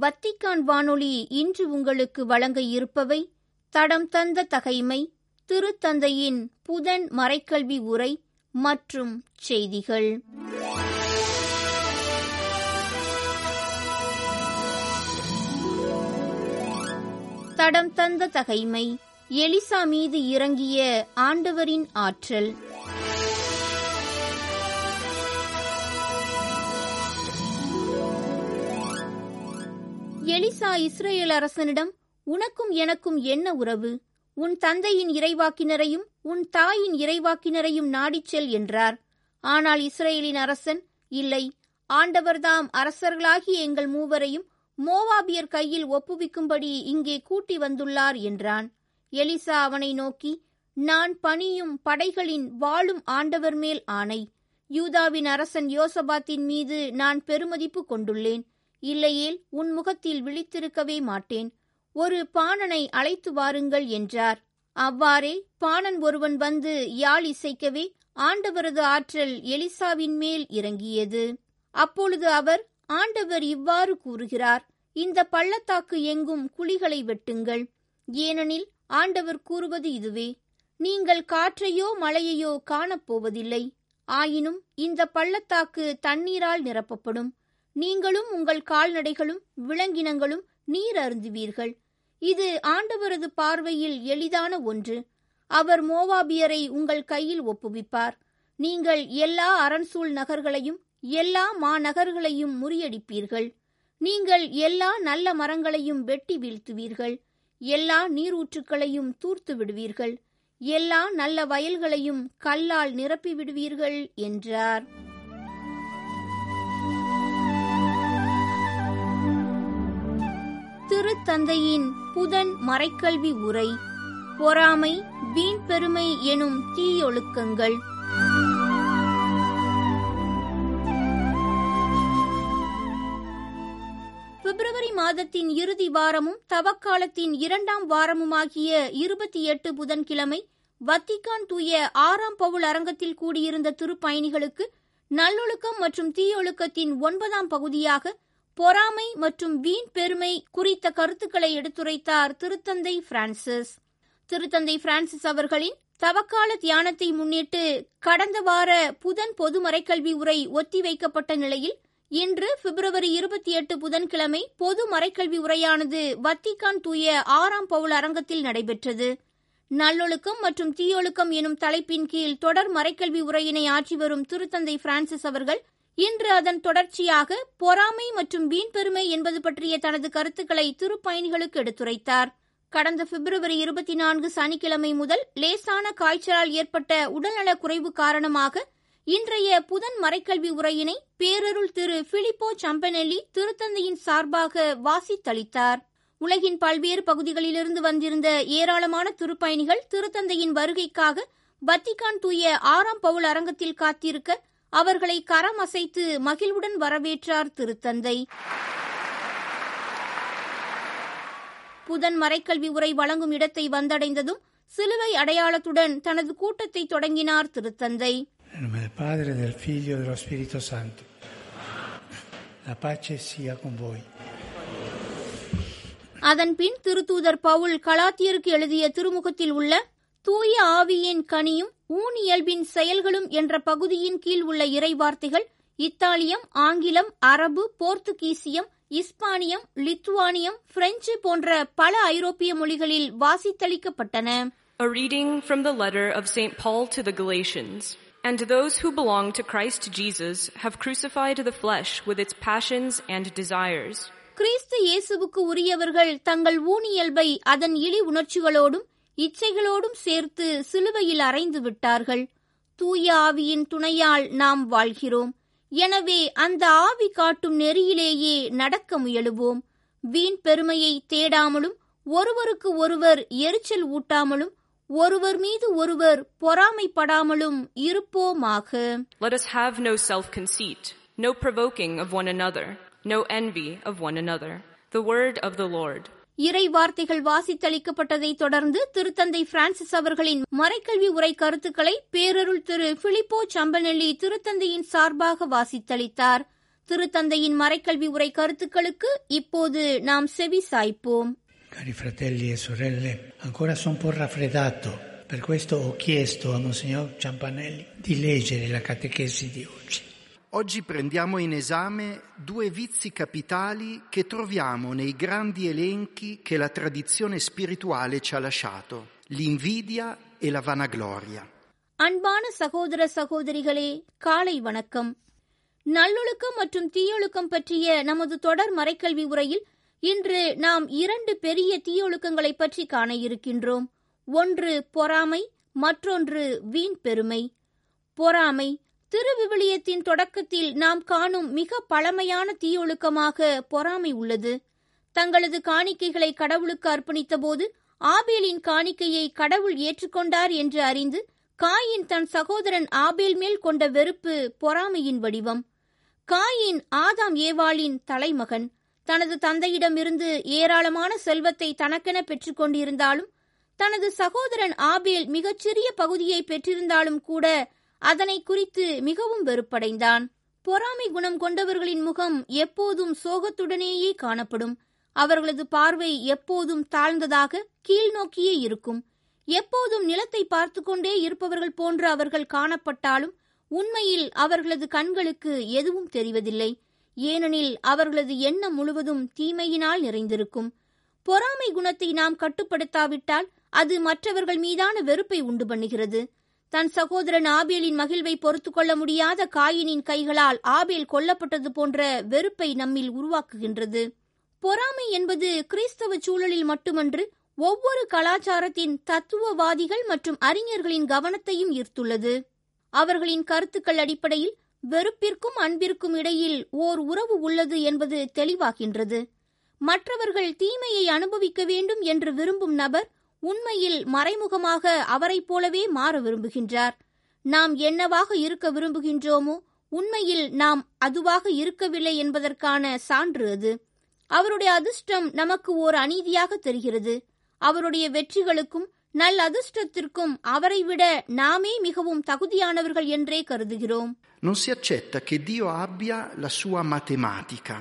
Vatican வானொலி இன்று உங்களுக்கு வழங்க இருப்பவை தடம் தந்த தகைமை திருத்தந்தையின் புதன் மறைக்கல்வி உரை மற்றும் செய்திகள். தடம் தந்த தகைமை எலிசா மீது இறங்கிய ஆண்டவரின் ஆற்றல். எலிசா இஸ்ரேல் அரசனிடம் உனக்கும் எனக்கும் என்ன உறவு? உன் தந்தையின் இறைவாக்கினரையும் உன் தாயின் இறைவாக்கினரையும் நாடிச் செல் என்றார். ஆனால் இஸ்ரேலின் அரசன் இல்லை. ஆண்டவர்தாம் அரசர்களாகிய எங்கள் மூவரையும் மோவாபியர் கையில் ஒப்புவிக்கும்படி இங்கே கூட்டி வந்துள்ளார் என்றான். எலிசா அவனை நோக்கி நான் பணியும் படைகளின் வாழும் ஆண்டவர் மேல் ஆணை. யூதாவின் அரசன் யோசபாத்தின் மீது நான் பெருமதிப்பு கொண்டுள்ளேன். இல்லையேல் உன் முகத்தில் விழித்திருக்கவே மாட்டேன். ஒரு பாணனை அழைத்து வாருங்கள் என்றார். அவ்வாறே பாணன் ஒருவன் வந்து யாழ் இசைக்கவே ஆண்டவரது ஆற்றல் எலிசாவின் மேல் இறங்கியது. அப்பொழுது அவர் ஆண்டவர் இவ்வாறு கூறுகிறார் இந்த பள்ளத்தாக்கு எங்கும் குழிகளை வெட்டுங்கள். ஏனெனில் ஆண்டவர் கூறுவது இதுவே நீங்கள் காற்றையோ மழையையோ காணப்போவதில்லை. ஆயினும் இந்த பள்ளத்தாக்கு தண்ணீரால் நிரப்பப்படும். நீங்களும் உங்கள் கால்நடைகளும் விலங்கினங்களும் நீர் அருந்துவீர்கள். இது ஆண்டவரது பார்வையில் எளிதான ஒன்று. அவர் மோவாபியரை உங்கள் கையில் ஒப்புவிப்பார். நீங்கள் எல்லா அரண்சூழ் நகர்களையும் எல்லா மாநகர்களையும் முறியடிப்பீர்கள். நீங்கள் எல்லா நல்ல மரங்களையும் வெட்டி வீழ்த்துவீர்கள். எல்லா நீரூற்றுக்களையும் தூர்த்து விடுவீர்கள். எல்லா நல்ல வயல்களையும் கல்லால் நிரப்பி விடுவீர்கள் என்றார். திருத்தந்தையின் புதன் மறைக்கல்வி உரை. பொறாமை வீண் பெருமை எனும் தீயொழுக்கங்கள். பிப்ரவரி மாதத்தின் இறுதி வாரமும் தவக்காலத்தின் இரண்டாம் வாரமுமாகிய இருபத்தி எட்டு புதன்கிழமை வத்திக்கான் தூய ஆறாம் பவுல் அரங்கத்தில் கூடியிருந்த திருப்பயணிகளுக்கு நல்லொழுக்கம் மற்றும் தீயொழுக்கத்தின் ஒன்பதாம் பகுதியாக பொறாமை மற்றும் வீண் பெருமை குறித்த கருத்துக்களை எடுத்துரைத்தார் திருத்தந்தை பிரான்சிஸ். திருத்தந்தை பிரான்சிஸ் அவர்களின் தவக்கால தியானத்தை முன்னிட்டு கடந்த வார புதன் பொது மறைக்கல்வி உரை ஒத்திவைக்கப்பட்ட நிலையில் இன்று பிப்ரவரி இருபத்தி எட்டு புதன்கிழமை பொது மறைக்கல்வி உரையானது வத்திகான் தூய ஆறாம் பவுல் அரங்கத்தில் நடைபெற்றது. நல்லொழுக்கம் மற்றும் தீயொழுக்கம் எனும் தலைப்பின் கீழ் தொடர் மறைக்கல்வி உரையினை ஆற்றி வரும் திருத்தந்தை பிரான்சிஸ் அவர்கள் இன்று அதன் தொடர்ச்சியாக பொறாமை மற்றும் வீண்பெருமை என்பது பற்றிய தனது கருத்துக்களை திருப்பயணிகளுக்கு எடுத்துரைத்தார். கடந்த பிப்ரவரி இருபத்தி நான்கு சனிக்கிழமை முதல் லேசான காய்ச்சலால் ஏற்பட்ட உடல்நலக் குறைவு காரணமாக இன்றைய புதன் மறைக்கல்வி உரையினை பேரருள் திரு பிலிப்போ சம்பனெல்லி திருத்தந்தையின் சார்பாக வாசித்தளித்தார். உலகின் பல்வேறு பகுதிகளிலிருந்து வந்திருந்த ஏராளமான திருப்பயணிகள் திருத்தந்தையின் வருகைக்காக வத்திகான் தூய ஆறாம் பவுல் அரங்கத்தில் காத்திருக்க அவர்களை கரம் அசைத்து மகிழ்வுடன் வரவேற்றார் திருத்தந்தை. புதன் மறைக்கல்வி உரை வழங்கும் இடத்தை வந்தடைந்ததும் சிலுவை அடையாளத்துடன் தனது கூட்டத்தை தொடங்கினார் திருத்தந்தை. அதன்பின் திருத்தூதர் பவுல் கலாத்தியருக்கு எழுதிய திருமுகத்தில் உள்ள தூய ஆவியின் கனியும் ஊனியல்பின் செயல்களும் என்ற பகுதியின் கீழ் உள்ள இறைவார்த்தைகள் இத்தாலியம் ஆங்கிலம் அரபு போர்த்துகீசியம் இஸ்பானியம் லித்துவானியம் பிரெஞ்சு போன்ற பல ஐரோப்பிய மொழிகளில் வாசித்தளிக்கப்பட்டன A reading from the letter of St. Paul to the Galatians. And those who belong to Christ Jesus have crucified the flesh with its passions and desires. கிறிஸ்து இயேசுவுக்கு உரியவர்கள் தங்கள் ஊனியல்பை அதன் இழி உணர்ச்சிகளோடும் இச்சைகளோடும் சேர்த்து சிலுவையில் அறைந்து விட்டார்கள் தூய ஆவியின் துணையால் நாம் வாழ்கிறோம் எனவே அந்த ஆவி காட்டும் நெறியிலேயே நடக்க முயலுவோம் வீண் பெருமையை தேடாமலும் ஒருவருக்கு ஒருவர் எரிச்சல் ஊட்டாமலும் ஒருவர் மீது ஒருவர் பொறாமைப்படாமலும் இருப்போமாக Let us have no self-conceit, no provoking of one another, no envy of one another. The word of the Lord. இறை வார்த்தைகள் வாசித்தளிக்கப்பட்டதைத் தொடர்ந்து திருத்தந்தை பிரான்சிஸ் அவர்களின் மறைக்கல்வி உரை கருத்துக்களை பேரருள் திரு பிலிப்போ சம்பநெல்லி திருத்தந்தையின் சார்பாக வாசித்தளித்தார். திருத்தந்தையின் மறைக்கல்வி உரை கருத்துக்களுக்கு இப்போது நாம் செவி சாய்ப்போம் Cari fratelli e sorelle, ancora sono un po' raffreddato, per questo ho chiesto a Monsignor Ciampanelli di leggere la catechesi di oggi. Oggi prendiamo in esame due vizi capitali che troviamo nei grandi elenchi che la tradizione spirituale ci ha lasciato, l'invidia e la vanagloria. அன்பான சகோதர சகோதரிகளே காலை வணக்கம் நல்லொழுக்கம் மற்றும் தீயொழுக்கம் பற்றிய நமது தொடர் மறைக்கல்வி உரையில் இன்று நாம் இரண்டு பெரிய தீயொழுக்கங்களை பற்றி காண இருக்கின்றோம் ஒன்று பொறாமை மற்றொன்று வீண் பெருமை பொறாமை திருவிவிலியத்தின் தொடக்கத்தில் நாம் காணும் மிக பழமையான தீயொழுக்கமாக பொறாமை உள்ளது. தங்களது காணிக்கைகளை கடவுளுக்கு அர்ப்பணித்தபோது ஆபேலின் காணிக்கையை கடவுள் ஏற்றுக்கொண்டார் என்று அறிந்து காயின் தன் சகோதரன் ஆபேல் மேல் கொண்ட வெறுப்பு பொறாமையின் வடிவம். காயின் ஆதாம் ஏவாளின் தலைமகன். தனது தந்தையிடமிருந்து ஏராளமான செல்வத்தை தனக்கென பெற்றுக்கொண்டிருந்தாலும் தனது சகோதரன் ஆபேல் மிகச்சிறிய பகுதியை பெற்றிருந்தாலும் கூட அதனை குறித்து மிகவும் வெறுப்படைந்தான். பொறாமை குணம் கொண்டவர்களின் முகம் எப்போதும் சோகத்துடனேயே காணப்படும். அவர்களது பார்வை எப்போதும் தாழ்ந்ததாக கீழ்நோக்கியே இருக்கும். எப்போதும் நிலத்தை பார்த்து கொண்டே இருப்பவர்கள் போன்று அவர்கள் காணப்பட்டாலும் உண்மையில் அவர்களது கண்களுக்கு எதுவும் தெரிவதில்லை. ஏனெனில் அவர்களது எண்ணம் முழுவதும் தீமையினால் நிறைந்திருக்கும். பொறாமை குணத்தை நாம் கட்டுப்படுத்தாவிட்டால் அது மற்றவர்கள் மீதான வெறுப்பை உண்டு பண்ணுகிறது. தன் சகோதரன் ஆபேலின் மகிழ்வை பொறுத்து கொள்ள முடியாத காயினின் கைகளால் ஆபேல் கொல்லப்பட்டது போன்ற வெறுப்பை நம்மில் உருவாக்குகின்றது. பொறாமை என்பது கிறிஸ்தவ சூழலில் மட்டுமன்று ஒவ்வொரு கலாச்சாரத்தின் தத்துவவாதிகள் மற்றும் அறிஞர்களின் கவனத்தையும் ஈர்த்துள்ளது. அவர்களின் கருத்துக்கள் அடிப்படையில் வெறுப்பிற்கும் அன்பிற்கும் இடையில் ஓர் உறவு உள்ளது என்பது தெளிவாகின்றது. மற்றவர்கள் தீமையை அனுபவிக்க வேண்டும் என்று விரும்பும் நபர் உண்மையில் மறைமுகமாக அவரைப் போலவே மாற விரும்புகின்றார். நாம் என்னவாக இருக்க விரும்புகின்றோமோ உண்மையில் நாம் அதுவாக இருக்கவில்லை என்பதற்கான சான்று அது. அவருடைய அதிர்ஷ்டம் நமக்கு ஓர் அநீதியாக தெரிகிறது. அவருடைய வெற்றிகளுக்கும் நல் அதிர்ஷ்டத்திற்கும் அவரை விட நாமே மிகவும் தகுதியானவர்கள் என்றே கருதுகிறோம். Non si accetta che Dio abbia la sua matematica,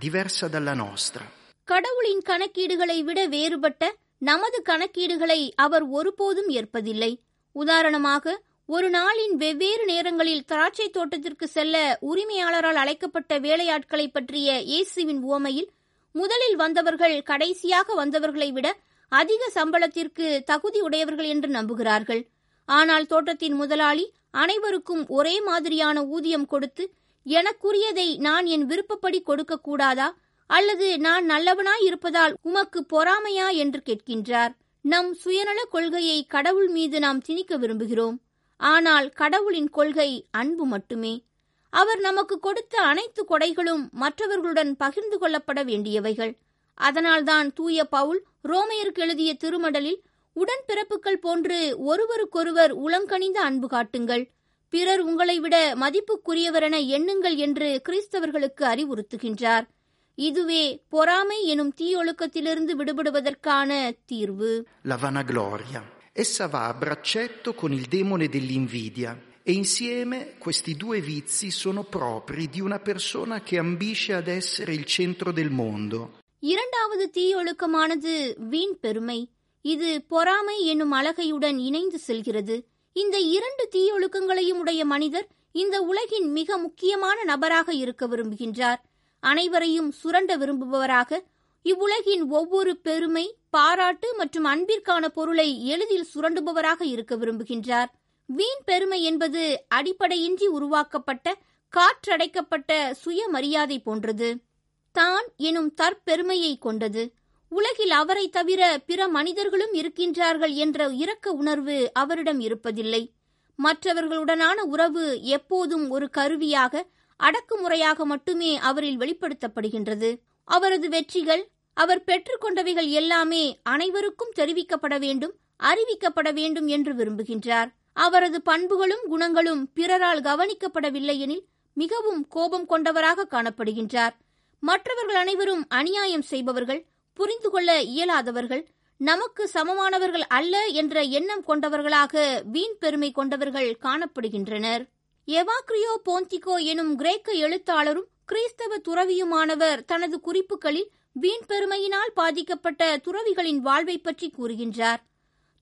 diversa dalla nostra. கடவுளின் கணக்கீடுகளை விட வேறுபட்ட நமது கணக்கீடுகளை அவர் ஒருபோதும் ஏற்பதில்லை. உதாரணமாக ஒரு நாளின் வெவ்வேறு நேரங்களில் திராட்சை தோட்டத்திற்கு செல்ல உரிமையாளரால் அழைக்கப்பட்ட வேலையாட்களை பற்றிய இயேசுவின் உவமையில் முதலில் வந்தவர்கள் கடைசியாக வந்தவர்களை விட அதிக சம்பளத்திற்கு தகுதி உடையவர்கள் என்று நம்புகிறார்கள். ஆனால் தோட்டத்தின் முதலாளி அனைவருக்கும் ஒரே மாதிரியான ஊதியம் கொடுத்து எனக்குரியதை நான் என் விருப்பப்படி கொடுக்கக்கூடாதா அல்லது நான் நல்லவனாய் இருப்பதால் உமக்கு பொறாமையா என்று கேட்கின்றார். நம் சுயநல கொள்கையை கடவுள் மீது நாம் திணிக்க விரும்புகிறோம். ஆனால் கடவுளின் கொள்கை அன்பு மட்டுமே. அவர் நமக்கு கொடுத்த அனைத்து கொடைகளும் மற்றவர்களுடன் பகிர்ந்து கொள்ளப்பட வேண்டியவைகள். அதனால்தான் தூய பவுல் ரோமையருக்கு எழுதிய திருமடலில் உடன்பிறப்புகள் போன்று ஒருவருக்கொருவர் உளங்கணிந்த அன்பு காட்டுங்கள். பிறர் உங்களை விட மதிப்புக்குரியவரென எண்ணுங்கள் என்று கிறிஸ்தவர்களுக்கு அறிவுறுத்துகின்றார். இதுவே பொறாமை எனும் தீயொழுக்கத்திலிருந்து விடுபடுவதற்கான தீர்வு. La vanagloria. Essa va a braccetto con il demone dell'invidia. E insieme questi due vizi sono propri di una persona che ambisce ad essere il centro del mondo. இரண்டாவது தீயொழுக்கமானது வீண் பெருமை. இது பொறாமை என்னும் அழகையுடன் இணைந்து செல்கிறது. இந்த இரண்டு தீயொழுக்கங்களையும் உடைய மனிதர் இந்த உலகின் மிக முக்கியமான நபராக இருக்க விரும்புகின்றார். அனைவரையும் சுரண்ட விரும்புபவராக இவ்வுலகின் ஒவ்வொரு பெருமை பாராட்டு மற்றும் அன்பிற்கான பொருளை எளிதில் சுரண்டுபவராக இருக்க விரும்புகின்றார். வீண் பெருமை என்பது அடிப்படையின்றி உருவாக்கப்பட்ட காற்றடைக்கப்பட்ட சுயமரியாதை போன்றது. தான் எனும் தற்பெருமையை கொண்டது. உலகில் அவரை தவிர பிற மனிதர்களும் இருக்கின்றார்கள் என்ற இரக்க உணர்வு அவரிடம் இருப்பதில்லை. மற்றவர்களுடனான உறவு எப்போதும் ஒரு கருவியாக அடக்குமுறையாக மட்டுமே அவரில் வெளிப்படுத்தப்படுகின்றது. அவரது வெற்றிகள் அவர் பெற்றுக்கொண்டவைகள் எல்லாமே அனைவருக்கும் தெரிவிக்கப்பட வேண்டும் அறிவிக்கப்பட வேண்டும் என்று விரும்புகின்றார். அவரது பண்புகளும் குணங்களும் பிறரால் கவனிக்கப்படவில்லை எனில் மிகவும் கோபம் கொண்டவராக காணப்படுகின்றார். மற்றவர்கள் அனைவரும் அநியாயம் செய்பவர்கள் புரிந்து கொள்ள இயலாதவர்கள் நமக்கு சமமானவர்கள் அல்ல என்ற எண்ணம் கொண்டவர்களாக வீண் பெருமை கொண்டவர்கள் காணப்படுகின்றனர். எவாக்ரியோ போந்திகோ எனும் கிரேக்க எழுத்தாளரும் கிறிஸ்தவ துறவியுமானவர் தனது குறிப்புகளில் வீண் பெருமையினால் பாதிக்கப்பட்ட துறவிகளின் வாழ்வை பற்றி கூறுகின்றார்.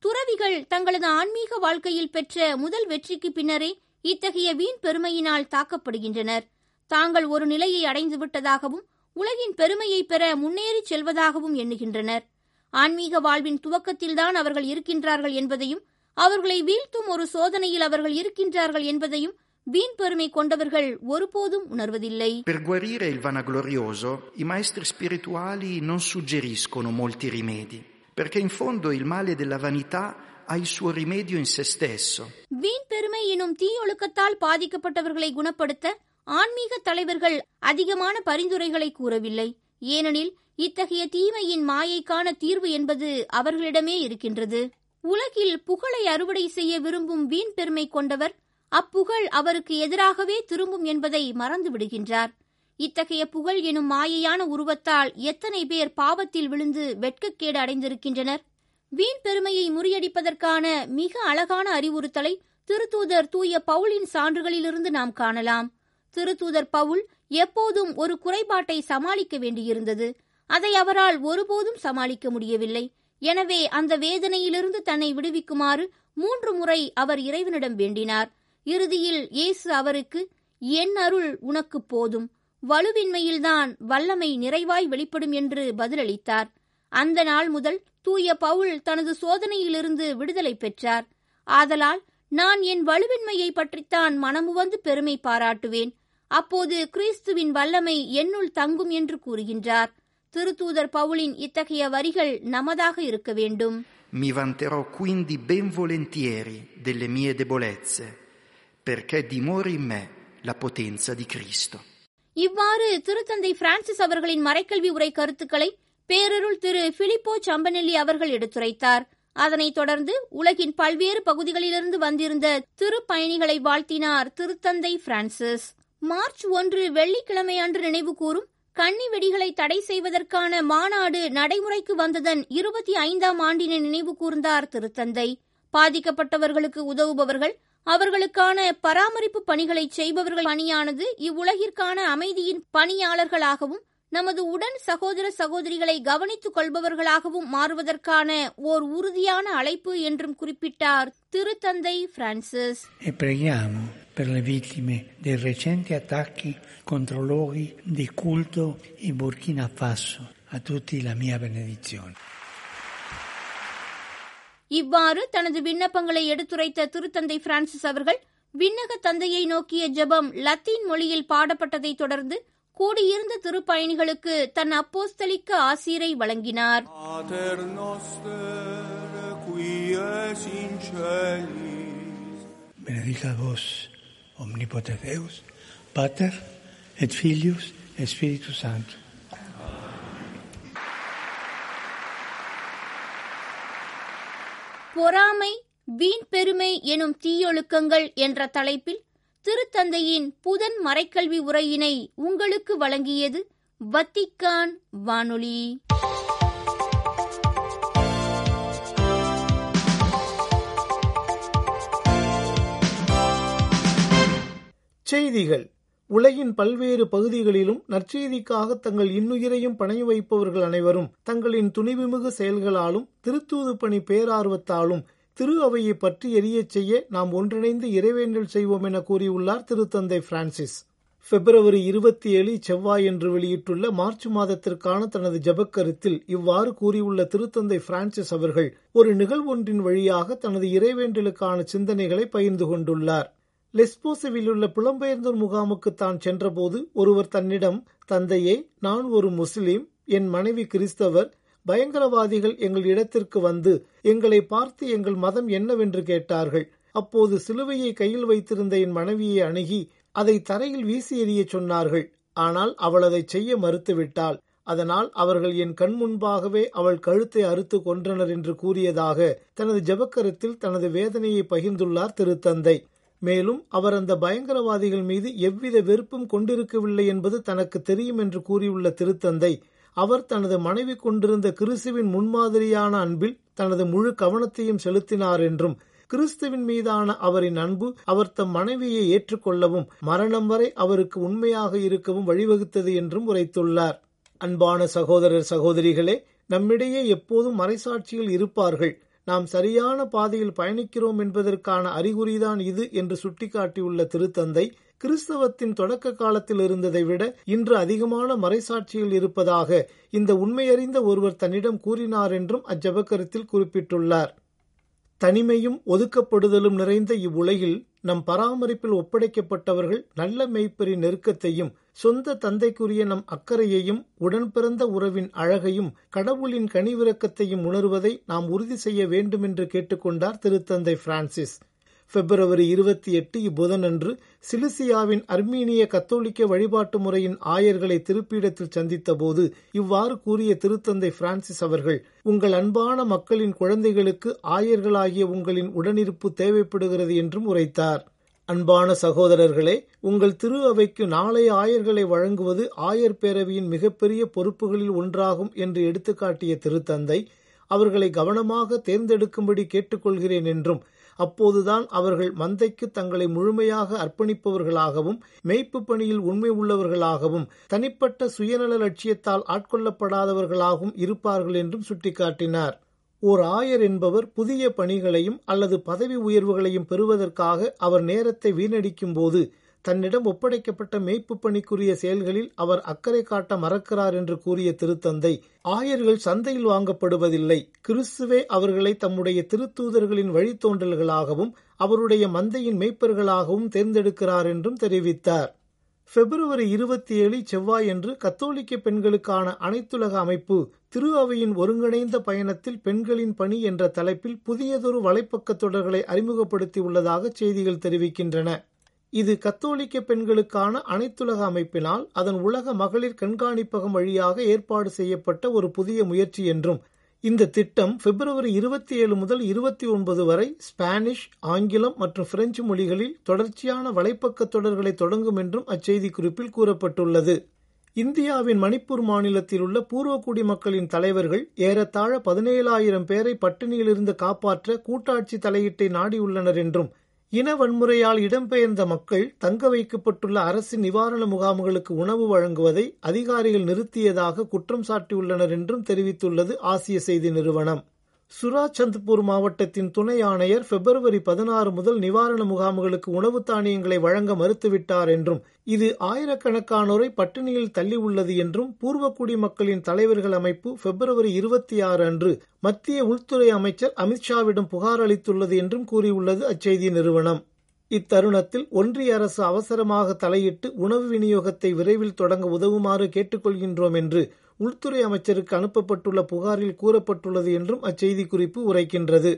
துறவிகள் தங்களது ஆன்மீக வாழ்க்கையில் பெற்ற முதல் வெற்றிக்கு பின்னரே இத்தகைய வீண் பெருமையினால் தாக்கப்படுகின்றனர். தாங்கள் ஒரு நிலையை அடைந்து விட்டதாகவும் உலகின் பெருமையை பெற முன்னேறிச் செல்வதாகவும் எண்ணுகின்றனர். ஆன்மீக வாழ்வின் துவக்கத்தில்தான் அவர்கள் இருக்கின்றார்கள் என்பதையும் அவர்களை வீழ்த்தும் ஒரு சோதனையில் அவர்கள் இருக்கின்றார்கள் என்பதையும் வீண் பெருமை கொண்டவர்கள் ஒருபோதும் உணர்வதில்லை. Per guarire il vanaglorioso, i maestri spirituali non suggeriscono molti rimedi, perché in fondo il male della vanità ha il suo rimedio in se stesso. வீண் பெருமை எனும் தீயொழுக்கத்தால் பாதிக்கப்பட்டவர்களை குணப்படுத்த ஆன்மீக தலைவர்கள் அதிகமான பரிந்துரைகளை கூறவில்லை. ஏனெனில் இத்தகைய தீமையின் மாயைக்கான தீர்வு என்பது அவர்களிடமே இருக்கின்றது. உலகில் புகழை அறுவடை செய்ய விரும்பும் வீண் பெருமை கொண்டவர் அப்புகழ் அவருக்கு எதிராகவே திரும்பும் என்பதை மறந்து விடுகின்றார் இத்தகைய புகழ் எனும் மாயையான உருவத்தால் எத்தனை பேர் பாவத்தில் விழுந்து வெட்கக்கேடு அடைந்திருக்கின்றனர். வீண் பெருமையை முறியடிப்பதற்கான மிக அழகான அறிவுறுத்தலை திருத்தூதர் தூய பவுலின் சான்றுகளிலிருந்து நாம் காணலாம். திருத்தூதர் பவுல் எப்போதும் ஒரு குறைபாட்டை சமாளிக்க வேண்டியிருந்தது. அதை அவரால் ஒருபோதும் சமாளிக்க முடியவில்லை. எனவே அந்த வேதனையிலிருந்து தன்னை விடுவிக்குமாறு மூன்று முறை அவர் இறைவனிடம் வேண்டினார். இறுதியில் இயேசு அவருக்கு என் அருள் உனக்கு போதும். வலுவின்மையில்தான் வல்லமை நிறைவாய் வெளிப்படும் என்று பதிலளித்தார். அந்த நாள் முதல் தூய பவுல் தனது சோதனையிலிருந்து விடுதலை பெற்றார். ஆதலால் நான் என் வலுவின்மையை பற்றித்தான் மனமுவந்து பெருமை பாராட்டுவேன். அப்போது கிறிஸ்துவின் வல்லமை என்னுள் தங்கும் என்று கூறுகின்றார். திருத்தூதர் பவுலின் இத்தகைய வரிகள் நமதாக இருக்க வேண்டும். Mi vanterò quindi ben volentieri delle mie debolezze, perché dimori in me la potenza di Cristo. இவ்வாறு திருத்தந்தை பிரான்சிஸ் அவர்களின் மறைக்கல்வி உரை கருத்துக்களை பேரருள் திரு பிலிப்போ சம்பனெல்லி அவர்கள் எடுத்துரைத்தார். அதனைத் தொடர்ந்து உலகின் பல்வேறு பகுதிகளிலிருந்து வந்திருந்த திருப்பயணிகளை வாழ்த்தினார் திருத்தந்தை பிரான்சிஸ் மார்ச் ஒன்று வெள்ளிக்கிழமை அன்று நினைவு கூறும் கன்னி வெடிகளை தடை செய்வதற்கான மாநாடு நடைமுறைக்கு வந்ததன் இருபத்தி ஐந்தாம் ஆண்டினை நினைவு கூர்ந்தார் திருத்தந்தை. பாதிக்கப்பட்டவர்களுக்கு உதவுபவர்கள் அவர்களுக்கான பராமரிப்பு பணிகளை செய்பவர்கள் பணியானது இவ்வுலகிற்கான அமைதியின் பணியாளர்களாகவும் நமது உடன் சகோதர சகோதரிகளை கவனித்துக் கொள்பவர்களாகவும் மாறுவதற்கான ஓர் உறுதியான அழைப்பு என்றும் குறிப்பிட்டார் திருத்தந்தை Francis e per le vittime dei recenti attacchi contro luoghi di culto in Burkina Faso. A tutti la mia benedizione. இவ்வாறு தனது விண்ணப்பங்களை எடுத்துரைத்த திருத்தந்தை பிரான்சிஸ் அவர்கள் விண்ணக தந்தையை நோக்கிய ஜெபம் லத்தீன் மொழியில் பாடப்பட்டதைத் தொடர்ந்து கூடியிருந்த திருப்பயணிகளுக்கு தன் அப்போஸ்தலிக்க ஆசீரை வழங்கினார் Benedica vos, omnipotens Deus, Pater et Filius et Spiritus Sanctus. பொறாமை வீண் பெருமை எனும் தீயொழுக்கங்கள் என்ற தலைப்பில் திருத்தந்தையின் புதன் மறைக்கல்வி உரையினை உங்களுக்கு வழங்கியது வத்திக்கான் வானொலி. செய்திகள். உலகின் பல்வேறு பகுதிகளிலும் நற்செய்திக்காக தங்கள் இன்னுயிரையும் பணைய வைப்பவர்கள் அனைவரும் தங்களின் துணிவுமிகு செயல்களாலும் திருத்தூது பணி பேரார்வத்தாலும் திரு அவையை பற்றி எரியச் செய்ய நாம் ஒன்றிணைந்து இறைவேண்டல் செய்வோம் என கூறியுள்ளார் திருத்தந்தை பிரான்சிஸ். பிப்ரவரி இருபத்தி ஏழு செவ்வாய் என்று வெளியிட்டுள்ள மார்ச் மாதத்திற்கான தனது ஜபக்கருத்தில் இவ்வாறு கூறியுள்ள திருத்தந்தை பிரான்சிஸ் அவர்கள் ஒரு நிகழ்வொன்றின் வழியாக தனது இறைவேண்டலுக்கான சிந்தனைகளை பகிர்ந்து கொண்டுள்ளார். லெஸ்போசவில் உள்ள புலம்பெயர்ந்தோர் முகாமுக்கு தான் சென்றபோது ஒருவர் தன்னிடம் தந்தையே நான் ஒரு முஸ்லிம் என் மனைவி கிறிஸ்தவர் பயங்கரவாதிகள் எங்கள் இடத்திற்கு வந்து எங்களை பார்த்து எங்கள் மதம் என்னவென்று கேட்டார்கள். அப்போது சிலுவையை கையில் வைத்திருந்த என் மனைவியை அணுகி அதை தரையில் வீசி எறிய சொன்னார்கள். ஆனால் அவள் அதை செய்ய மறுத்துவிட்டாள். அதனால் அவர்கள் என் கண் முன்பாகவே அவள் கழுத்தை அறுத்து கொன்றனர் என்று கூறியதாக தனது ஜபக்கரத்தில் தனது வேதனையை பகிர்ந்துள்ளார் திருத்தந்தை. மேலும் அவர் அந்த பயங்கரவாதிகள் மீது எவ்வித வெறுப்பும் கொண்டிருக்கவில்லை என்பது தனக்கு தெரியும் என்று கூறியுள்ள திருத்தந்தை அவர் தனது மனைவி கொண்டிருந்த கிறிஸ்துவின் முன்மாதிரியான அன்பில் தனது முழு கவனத்தையும் செலுத்தினார் என்றும் கிறிஸ்துவின் மீதான அவரின் அன்பு அவர் தம் மனைவியை ஏற்றுக்கொள்ளவும் மரணம் வரை அவருக்கு உண்மையாக இருக்கவும் வழிவகுத்தது என்றும் உரைத்துள்ளார். அன்பான சகோதரர் சகோதரிகளே நம்மிடையே எப்போதும் மறைசாட்சிகள் இருப்பார்கள். நாம் சரியான பாதையில் பயணிக்கிறோம் என்பதற்கான அறிகுறிதான் இது என்று சுட்டிக்காட்டியுள்ள திருத்தந்தை கிறிஸ்தவத்தின் தொடக்க காலத்தில் இருந்ததை விட இன்று அதிகமான மறைசாட்சிகள் இருப்பதாக இந்த உண்மையறிந்த ஒருவர் தன்னிடம் கூறினார் என்றும் அஜபக்கரத்தில் குறிப்பிட்டுள்ளார். தனிமையும் ஒதுக்கப்படுதலும் நிறைந்த இவ்வுலகில் நம் பராமரிப்பில் ஒப்படைக்கப்பட்டவர்கள் நல்ல மெய்ப்பரின் நெருக்கத்தையும் சொந்த தந்தைக்குரிய நம் அக்கறையையும் உடன்பிறந்த உறவின் அழகையும் கடவுளின் கனிவிறக்கத்தையும் உணர்வதை நாம் உறுதி செய்ய வேண்டும் என்று கேட்டுக்கொண்டார் திருத்தந்தை பிரான்சிஸ். பிப்ரவரி இருபத்தி எட்டு இப்புதனன்று சிலிசியாவின் அர்மீனிய கத்தோலிக்க வழிபாட்டு முறையின் ஆயர்களை திருப்பீடத்தில் சந்தித்தபோது இவ்வாறு கூறிய திருத்தந்தை பிரான்சிஸ் அவர்கள் உங்கள் அன்பான மக்களின் குழந்தைகளுக்கு ஆயர்களாகிய உங்களின் உடனிருப்பு தேவைப்படுகிறது என்றும் உரைத்தார். அன்பான சகோதரர்களே உங்கள் திரு அவைக்கு நாளைய ஆயர்களை வழங்குவது ஆயர் பேரவையின் மிகப்பெரிய பொறுப்புகளில் ஒன்றாகும் என்று எடுத்துக்காட்டிய திருத்தந்தை அவர்களை கவனமாக தேர்ந்தெடுக்கும்படி கேட்டுக்கொள்கிறேன் என்றும் அப்போதுதான் அவர்கள் மந்தைக்கு தங்களை முழுமையாக அர்ப்பணிப்பவர்களாகவும் மெய்ப்பு பணியில் உண்மை உள்ளவர்களாகவும் தனிப்பட்ட சுயநல லட்சியத்தால் ஆட்கொள்ளப்படாதவர்களாகவும் இருப்பார்கள் என்றும் சுட்டிக்காட்டினார். ஓர் ஆயர் என்பவர் புதிய பணிகளையும் அல்லது பதவி உயர்வுகளையும் பெறுவதற்காக அவர் நேரத்தை வீணடிக்கும் போது தன்னிடம் ஒப்படைக்கப்பட்ட மேய்ப்பு பணிக்குரிய செயல்களில் அவர் அக்கறை காட்ட மறக்கிறார் என்று கூறிய திருத்தந்தை ஆயர்கள் சந்தையில் வாங்கப்படுவதில்லை. கிறிஸ்துவே அவர்களை தம்முடைய திருத்தூதர்களின் வழித்தோன்றல்களாகவும் அவருடைய மந்தையின் மெய்ப்பர்களாகவும் தேர்ந்தெடுக்கிறார் என்றும் தெரிவித்தார். பிப்ரவரி இருபத்தி ஏழு செவ்வாயன்று கத்தோலிக்க பெண்களுக்கான அனைத்துலக அமைப்பு திரு அவையின் ஒருங்கிணைந்த பயணத்தில் பெண்களின் பணி என்ற தலைப்பில் புதியதொரு வலைப்பக்க தொடர்களை அறிமுகப்படுத்தியுள்ளதாக செய்திகள் தெரிவிக்கின்றன. இது கத்தோலிக்க பெண்களுக்கான அனைத்துலக அமைப்பினால் அதன் உலக மகளிர் கண்காணிப்பகம் வழியாக ஏற்பாடு செய்யப்பட்ட ஒரு புதிய முயற்சி என்றும் இந்த திட்டம் பிப்ரவரி இருபத்தி ஏழு முதல் இருபத்தி ஒன்பது வரை ஸ்பானிஷ் ஆங்கிலம் மற்றும் பிரெஞ்சு மொழிகளில் தொடர்ச்சியான வலைப்பக்க தொடர்களை தொடங்கும் என்றும் அச்செய்தி குறிப்பில் கூறப்பட்டுள்ளது. இந்தியாவின் மணிப்பூர் மாநிலத்தில் உள்ள பூர்வக்குடி மக்களின் தலைவர்கள் ஏறத்தாழ பதினேழாயிரம் பேரை பட்டினியிலிருந்து காப்பாற்ற கூட்டாட்சி தலையீட்டை நாடியுள்ளனர் என்றும் இன வன்முறையால் இடம்பெயர்ந்த மக்கள் தங்க வைக்கப்பட்டுள்ள அரசின் நிவாரண முகாம்களுக்கு உணவு வழங்குவதை அதிகாரிகள் நிறுத்தியதாக குற்றம் சாட்டியுள்ளனர் என்றும் தெரிவித்துள்ளது ஆசிய செய்தி நிறுவனம். சுராச்சந்த்பூர் மாவட்டத்தின் துணை ஆணையர் பிப்ரவரி பதினாறு முதல் நிவாரண முகாம்களுக்கு உணவு தானியங்களை வழங்க மறுத்துவிட்டார் என்றும் இது ஆயிரக்கணக்கானோரை பட்டினியில் தள்ளியுள்ளது என்றும் பூர்வக்குடி மக்களின் தலைவர்கள் அமைப்பு பிப்ரவரி இருபத்தி ஆறு அன்று மத்திய உள்துறை அமைச்சர் அமித்ஷாவிடம் புகார் அளித்துள்ளது என்றும் கூறியுள்ளது அச்செய்தி நிறுவனம். இத்தருணத்தில் ஒன்றிய அரசு அவசரமாக தலையிட்டு உணவு விநியோகத்தை விரைவில் தொடங்க உதவுமாறு கேட்டுக்கொள்கின்றோம் என்று உள்துறை அமைச்சருக்கு அனுப்பப்பட்டுள்ள புகாரில் கூறப்பட்டுள்ளது என்றும் அச்செய்தி குறிப்பு உரைக்கின்றது.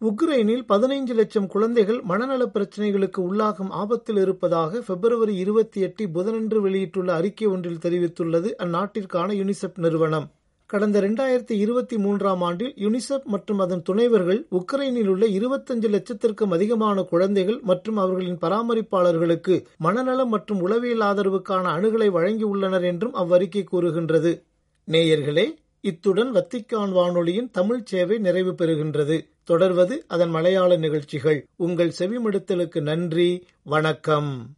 உக்ரைனில் பதினைந்து லட்சம் குழந்தைகள் மனநல பிரச்சினைகளுக்கு உள்ளாகும் ஆபத்தில் இருப்பதாக பிப்ரவரி இருபத்தி எட்டு புதனன்று வெளியிட்டுள்ள அறிக்கை ஒன்றில் தெரிவித்துள்ளது அந்நாட்டிற்கான யுனிசெப் நிறுவனம். கடந்த இரண்டாயிரத்தி இருபத்தி மூன்றாம் ஆண்டில் யுனிசெப் மற்றும் அதன் துணைவர்கள் உக்ரைனில் உள்ள இருபத்தஞ்சு லட்சத்திற்கும் அதிகமான குழந்தைகள் மற்றும் அவர்களின் பராமரிப்பாளர்களுக்கு மனநலம் மற்றும் உளவியல் ஆதரவுக்கான அணுகலை வழங்கியுள்ளனர் என்றும் அவ்வறிக்கை கூறுகின்றது. நேயர்களே இத்துடன் வத்திக்கான் வானொலியின் தமிழ் சேவை நிறைவு பெறுகின்றது. தொடர்வது அதன் மலையாள நிகழ்ச்சிகள். உங்கள் செவிமடுத்தலுக்கு நன்றி. வணக்கம்.